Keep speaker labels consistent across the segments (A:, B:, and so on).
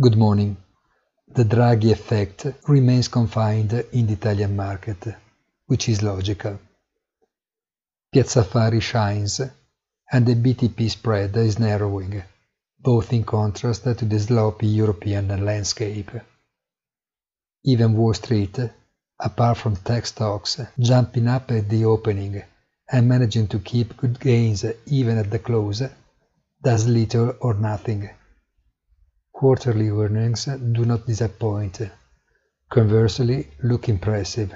A: Good morning. The Draghi effect remains confined in the Italian market, which is logical. Piazza Affari shines, and the BTP spread is narrowing, both in contrast to the sloppy European landscape. Even Wall Street, apart from tech stocks jumping up at the opening and managing to keep good gains even at the close, does little or nothing. Quarterly earnings do not disappoint, conversely look impressive,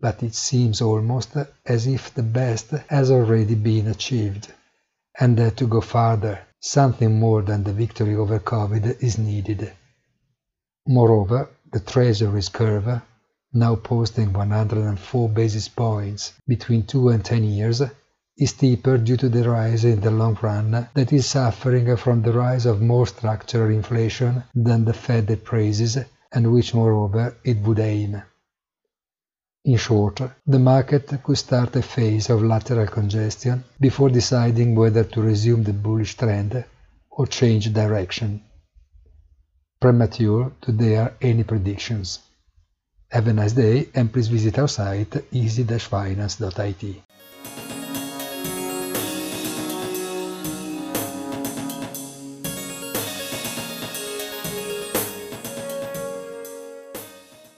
A: but it seems almost as if the best has already been achieved, and that to go farther, something more than the victory over Covid is needed. Moreover, the Treasury's curve, now posting 104 basis points between 2 and 10 years, is steeper due to the rise in the long run that is suffering from the rise of more structural inflation than the Fed praises and which moreover it would aim. In short, the market could start a phase of lateral congestion before deciding whether to resume the bullish trend or change direction. Premature to dare any predictions. Have a nice day and please visit our site easy-finance.it.